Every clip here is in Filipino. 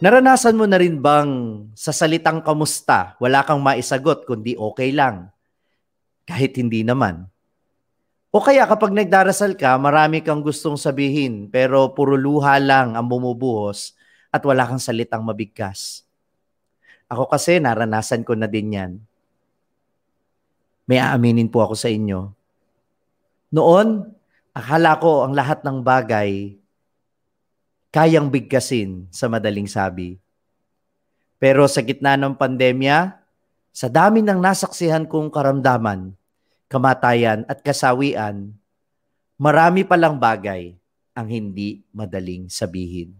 Naranasan mo na rin bang sa salitang kamusta, wala kang maisagot kundi okay lang? Kahit hindi naman. O kaya kapag nagdarasal ka, marami kang gustong sabihin pero puro luha lang ang bumubuhos at wala kang salitang mabigkas. Ako kasi naranasan ko na din yan. May aaminin po ako sa inyo. Noon, akala ko ang lahat ng bagay kayang bigkasin sa madaling sabi. Pero sa gitna ng pandemya, sa dami ng nasaksihan kong karamdaman, kamatayan at kasawian, marami palang bagay ang hindi madaling sabihin.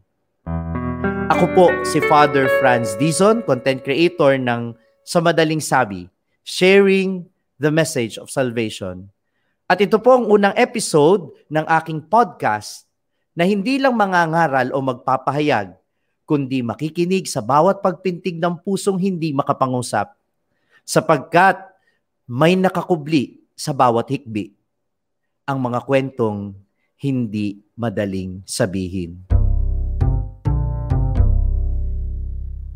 Ako po si Father Franz Dizon, content creator ng Sa Madaling Sabi, sharing the message of salvation. At ito po ang unang episode ng aking podcast na hindi lang mangangaral o magpapahayag, kundi makikinig sa bawat pagpintig ng pusong hindi makapangusap, sapagkat may nakakubli sa bawat hikbi ang mga kwentong hindi madaling sabihin.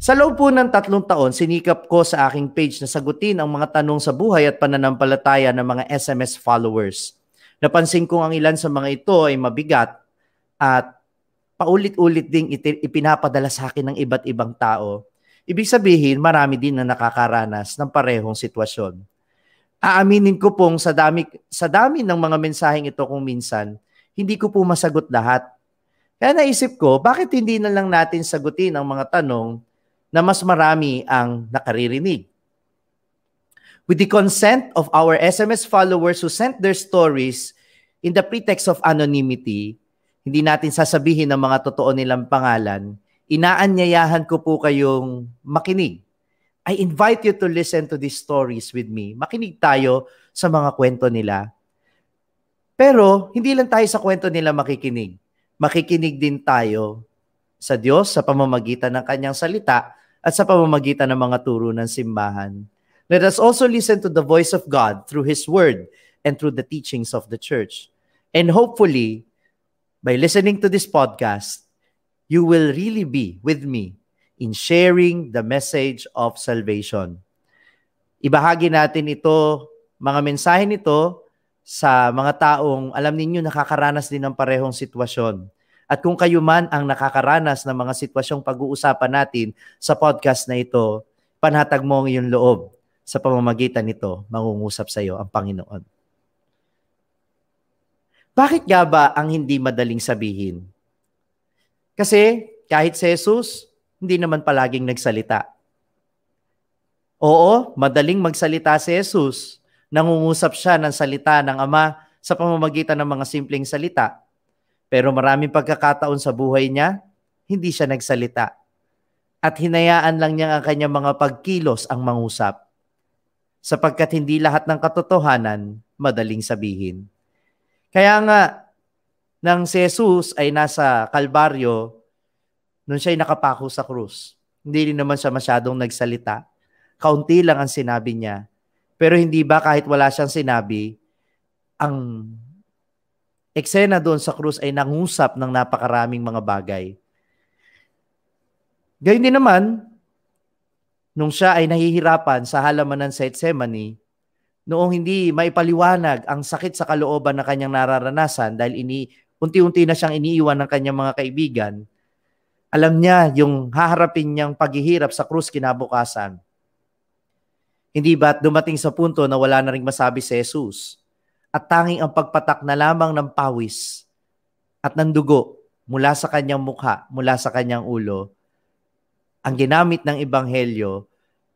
Sa loob po ng tatlong taon, sinikap ko sa aking page na sagutin ang mga tanong sa buhay at pananampalataya ng mga SMS followers. Napansin ko ang ilan sa mga ito ay mabigat at paulit-ulit ding ipinapadala sa akin ng iba't ibang tao. Ibig sabihin, marami din na nakakaranas ng parehong sitwasyon. Aaminin ko pong sa dami, sa dami ng mga mensaheng ito kung minsan, hindi ko po masagot lahat. Kaya naisip ko, bakit hindi na lang natin sagutin ang mga tanong na mas marami ang nakaririnig? With the consent of our SMS followers who sent their stories in the pretext of anonymity, hindi natin sasabihin ng mga totoo nilang pangalan, inaanyayahan ko po kayong makinig. I invite you to listen to these stories with me. Makinig tayo sa mga kwento nila. Pero hindi lang tayo sa kwento nila makikinig. Makikinig din tayo sa Diyos sa pamamagitan ng kanyang salita at sa pamamagitan ng mga turo ng simbahan. Let us also listen to the voice of God through His Word and through the teachings of the church. And hopefully, by listening to this podcast, you will really be with me in sharing the message of salvation. Ibahagi natin ito, mga mensahe nito, sa mga taong alam ninyo nakakaranas din ng parehong sitwasyon. At kung kayo man ang nakakaranas ng mga sitwasyong pag-uusapan natin sa podcast na ito, panatag mo ang iyong loob sa pamamagitan nito, mangungusap sa iyo ang Panginoon. Bakit nga ba ang hindi madaling sabihin? Kasi kahit si Jesus, hindi naman palaging nagsalita. Oo, madaling magsalita si Jesus. Nangungusap siya ng salita ng Ama sa pamamagitan ng mga simpleng salita. Pero maraming pagkakataon sa buhay niya, hindi siya nagsalita. At hinayaan lang niya ang kanyang mga pagkilos ang mangusap. Sapagkat hindi lahat ng katotohanan madaling sabihin. Kaya nga, nang si Jesus ay nasa Kalbaryo, nung siya ay nakapako sa krus, hindi rin naman siya masyadong nagsalita. Kaunti lang ang sinabi niya. Pero hindi ba kahit wala siyang sinabi, ang eksena doon sa krus ay nangusap ng napakaraming mga bagay. Gayun din naman, nung siya ay nahihirapan sa halaman ng Gethsemane, noong hindi maipaliwanag ang sakit sa kalooban na kanyang nararanasan dahil ini unti-unti na siyang iniiwan ng kanyang mga kaibigan, alam niya yung haharapin niyang paghihirap sa krus kinabukasan. Hindi ba't dumating sa punto na wala na ring masabi si Jesus at tanging ang pagpatak na lamang ng pawis at ng dugo mula sa kanyang mukha, mula sa kanyang ulo, ang ginamit ng Ebanghelyo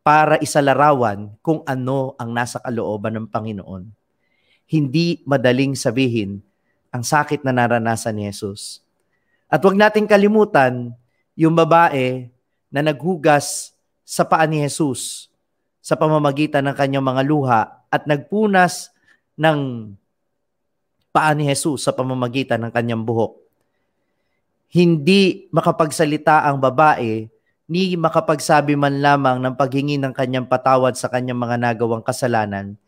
para isalarawan kung ano ang nasa kalooban ng Panginoon. Hindi madaling sabihin ang sakit na naranasan ni Jesus. At huwag nating kalimutan yung babae na naghugas sa paa ni Jesus sa pamamagitan ng kanyang mga luha at nagpunas ng paa ni Jesus sa pamamagitan ng kanyang buhok. Hindi makapagsalita ang babae ni makapagsabi man lamang ng paghingi ng kanyang patawad sa kanyang mga nagawang kasalanan.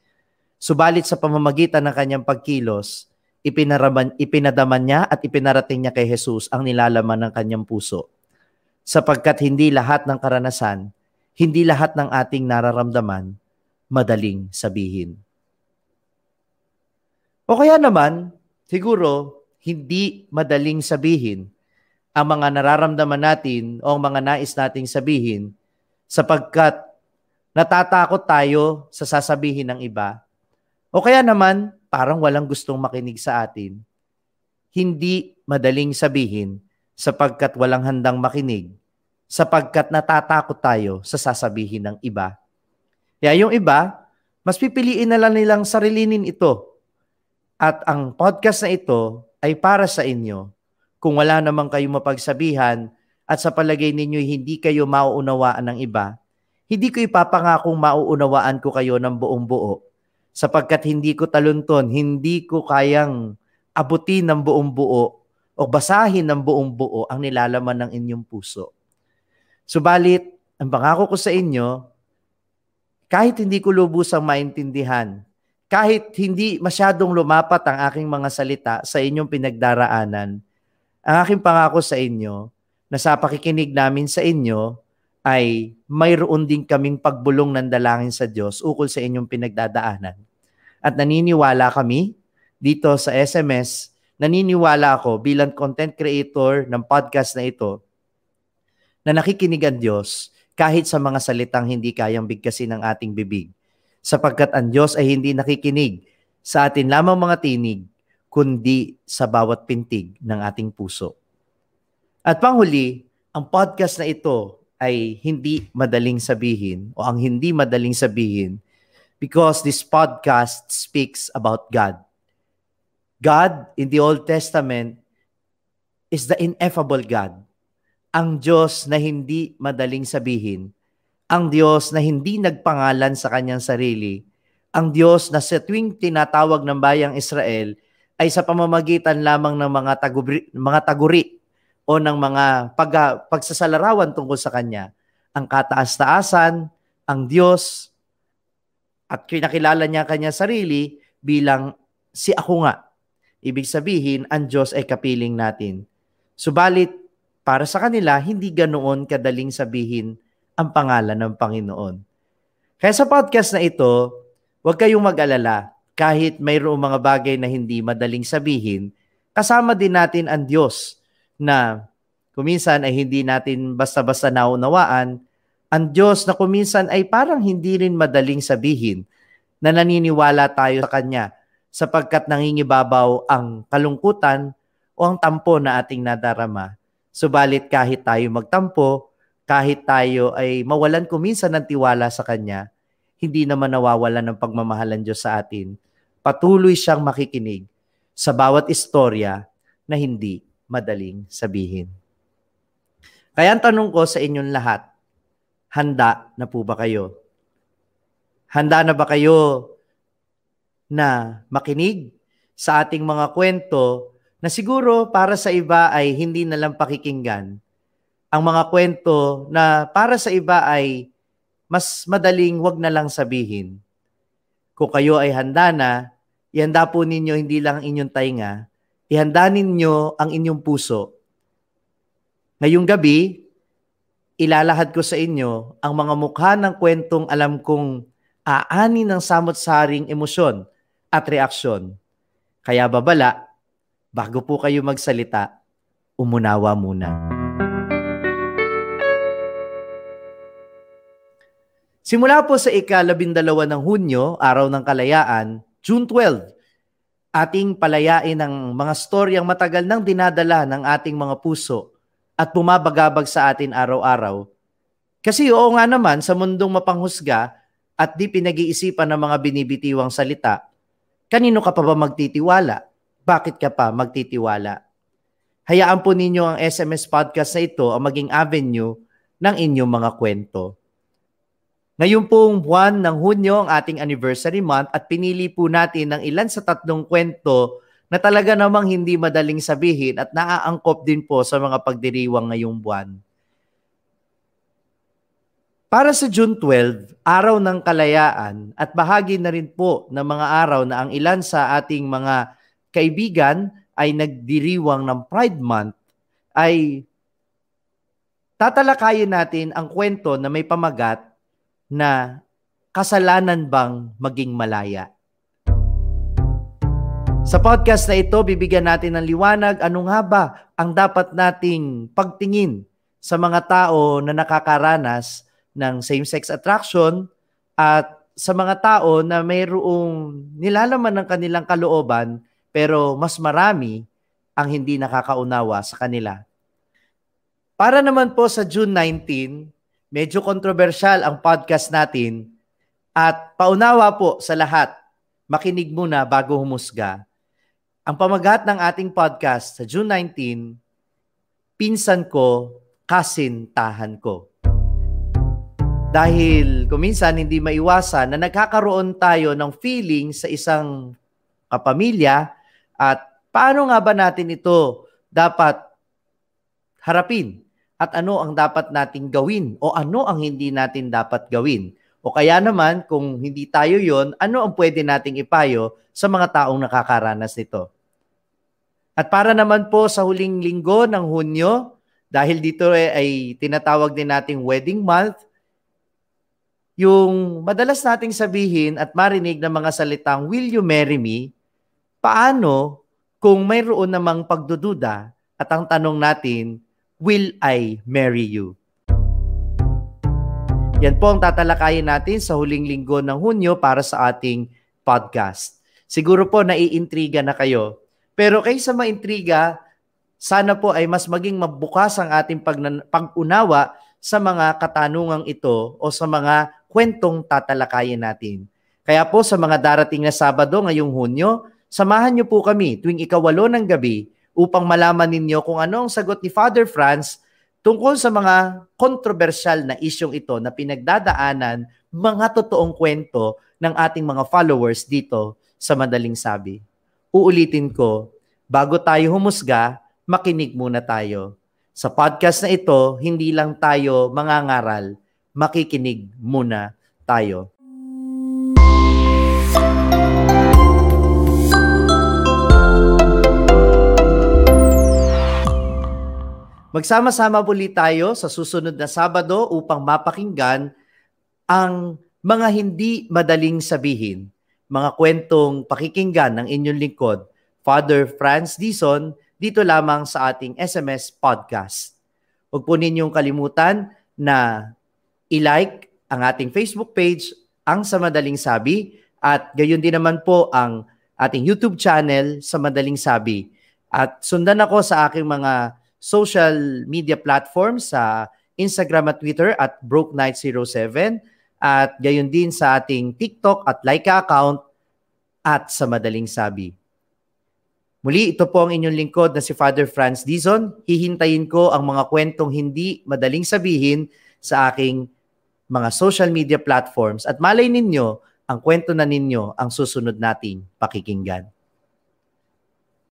Subalit sa pamamagitan ng kanyang pagkilos, ipinaraman, ipinadaman niya at ipinarating niya kay Jesus ang nilalaman ng kanyang puso. sapagkat hindi lahat ng karanasan, hindi lahat ng ating nararamdaman, madaling sabihin. O kaya naman, siguro, hindi madaling sabihin ang mga nararamdaman natin o ang mga nais nating sabihin sapagkat natatakot tayo sa sasabihin ng iba. O kaya naman, parang walang gustong makinig sa atin. Hindi madaling sabihin sapagkat walang handang makinig, sapagkat natatakot tayo sa sasabihin ng iba. Kaya yung iba, mas pipiliin na lang nilang sarilinin ito at ang podcast na ito ay para sa inyo. Kung wala namang kayong mapagsabihan at sa palagay ninyo hindi kayo mauunawaan ng iba, hindi ko ipapangakong mauunawaan ko kayo ng buong buo sapagkat hindi ko talunton, hindi ko kayang abutin ng buong buo o basahin ng buong buo ang nilalaman ng inyong puso. Subalit, ang pangako ko sa inyo, kahit hindi ko lubusang maintindihan kahit hindi masyadong lumapat ang aking mga salita sa inyong pinagdaraanan, ang aking pangako sa inyo na sa pakikinig namin sa inyo ay mayroon din kaming pagbulong ng dalangin sa Diyos ukol sa inyong pinagdadaanan. At naniniwala kami dito sa SMS, naniniwala ako bilang content creator ng podcast na ito na nakikinig ang Diyos kahit sa mga salitang hindi kayang bigkasin ng ating bibig sapagkat ang Diyos ay hindi nakikinig sa atin lamang mga tinig, kundi sa bawat pintig ng ating puso. At panghuli, ang podcast na ito ay hindi madaling sabihin o ang hindi madaling sabihin because this podcast speaks about God. God in the Old Testament is the ineffable God. Ang Diyos na hindi madaling sabihin ang Diyos na hindi nagpangalan sa kanyang sarili, ang Diyos na sa tuwing tinatawag ng bayang Israel ay sa pamamagitan lamang ng mga taguri, mga taguri o ng mga pag, pagsasalarawan tungkol sa kanya. Ang kataas-taasan, ang Diyos, at kinakilala niya kanya sarili bilang si ako nga. Ibig sabihin, ang Diyos ay kapiling natin. Subalit, para sa kanila, hindi ganoon kadaling sabihin ang pangalan ng Panginoon. Kaya sa podcast na ito, huwag kayong mag-alala kahit mayroong mga bagay na hindi madaling sabihin, kasama din natin ang Diyos na kuminsan ay hindi natin basta-basta naunawaan, ang Diyos na kuminsan ay parang hindi rin madaling sabihin na naniniwala tayo sa Kanya sapagkat nangingibabaw ang kalungkutan o ang tampo na ating nadarama. Subalit kahit tayo magtampo, kahit tayo ay mawalan kuminsan ng tiwala sa Kanya, hindi naman nawawalan ng pagmamahalan Diyos sa atin. Patuloy siyang makikinig sa bawat istorya na hindi madaling sabihin. Kaya ang tanong ko sa inyong lahat, handa na po ba kayo? Handa na ba kayo na makinig sa ating mga kwento na siguro para sa iba ay hindi na lang pakikinggan, ang mga kwento na para sa iba ay mas madaling wag na lang sabihin. Kung kayo ay handa na, ihanda po ninyo hindi lang ang inyong tainga, ihanda ninyo ang inyong puso. Ngayong gabi, ilalahad ko sa inyo ang mga mukha ng kwentong alam kong aani ng samot-saring emosyon at reaksyon. Kaya babala, bago po kayo magsalita, umunawa muna. Simula po sa ika-labindalawa ng Hunyo, araw ng kalayaan, June 12, ating palayain ng mga storyang matagal nang dinadala ng ating mga puso at bumabagabag sa atin araw-araw. Kasi oo nga naman, sa mundong mapanghusga at di pinag-iisipan ng mga binibitiwang salita, kanino ka pa ba magtitiwala? Bakit ka pa magtitiwala? Hayaan po ninyo ang SMS podcast na ito ang maging avenue ng inyong mga kwento. Ngayon pong buwan ng Hunyo ang ating anniversary month at pinili po natin ng ilan sa tatlong kwento na talaga namang hindi madaling sabihin at naaangkop din po sa mga pagdiriwang ngayong buwan. Para sa June 12, araw ng kalayaan at bahagi na rin po ng mga araw na ang ilan sa ating mga kaibigan ay nagdiriwang ng Pride Month ay tatalakayin natin ang kwento na may pamagat na kasalanan bang maging malaya. Sa podcast na ito, bibigyan natin ng liwanag ano nga ba ang dapat nating pagtingin sa mga tao na nakakaranas ng same-sex attraction at sa mga tao na mayroong nilalaman ng kanilang kalooban pero mas marami ang hindi nakakaunawa sa kanila. Para naman po sa June 19, medyo kontrobersyal ang podcast natin at paunawa po sa lahat, makinig muna bago humusga. Ang pamagat ng ating podcast sa June 19, Pinsan ko, Kasintahan ko. Dahil kuminsan hindi maiwasan na nagkakaroon tayo ng feeling sa isang kapamilya at paano nga ba natin ito dapat harapin at ano ang dapat nating gawin o ano ang hindi natin dapat gawin. O kaya naman, kung hindi tayo yon, ano ang pwede nating ipayo sa mga taong nakakaranas nito. At para naman po sa huling linggo ng Hunyo, dahil dito ay tinatawag din nating wedding month, yung madalas nating sabihin at marinig ng mga salitang, Will you marry me? Paano kung mayroon namang pagdududa at ang tanong natin, will I marry you? Yan po ang tatalakayin natin sa huling linggo ng Hunyo para sa ating podcast. Siguro po naiintriga na kayo. Pero kaysa maintriga, sana po ay mas maging mabukas ang ating pag-unawa sa mga katanungang ito o sa mga kwentong tatalakayin natin. Kaya po sa mga darating na Sabado ngayong Hunyo, samahan niyo po kami tuwing ikawalo ng gabi upang malaman ninyo kung ano ang sagot ni Father Franz tungkol sa mga kontrobersyal na isyong ito na pinagdadaanan mga totoong kwento ng ating mga followers dito sa Madaling Sabi. Uulitin ko, bago tayo humusga, makinig muna tayo. Sa podcast na ito, hindi lang tayo mangangaral, makikinig muna tayo. Magsama-sama muli tayo sa susunod na Sabado upang mapakinggan ang mga hindi madaling sabihin, mga kwentong pakikinggan ng inyong lingkod, Father Franz Dison, dito lamang sa ating SMS podcast. Huwag po ninyong kalimutan na i-like ang ating Facebook page, ang Sa Madaling Sabi, at gayon din naman po ang ating YouTube channel, Sa Madaling Sabi. At sundan ako sa aking mga social media platforms sa Instagram at Twitter at BrokeNight07 at gayon din sa ating TikTok at Laika account at sa Madaling Sabi. Muli, ito po ang inyong lingkod na si Father Franz Dizon. Hihintayin ko ang mga kwentong hindi madaling sabihin sa aking mga social media platforms at malay ninyo, ang kwento na ninyo ang susunod nating pakikinggan.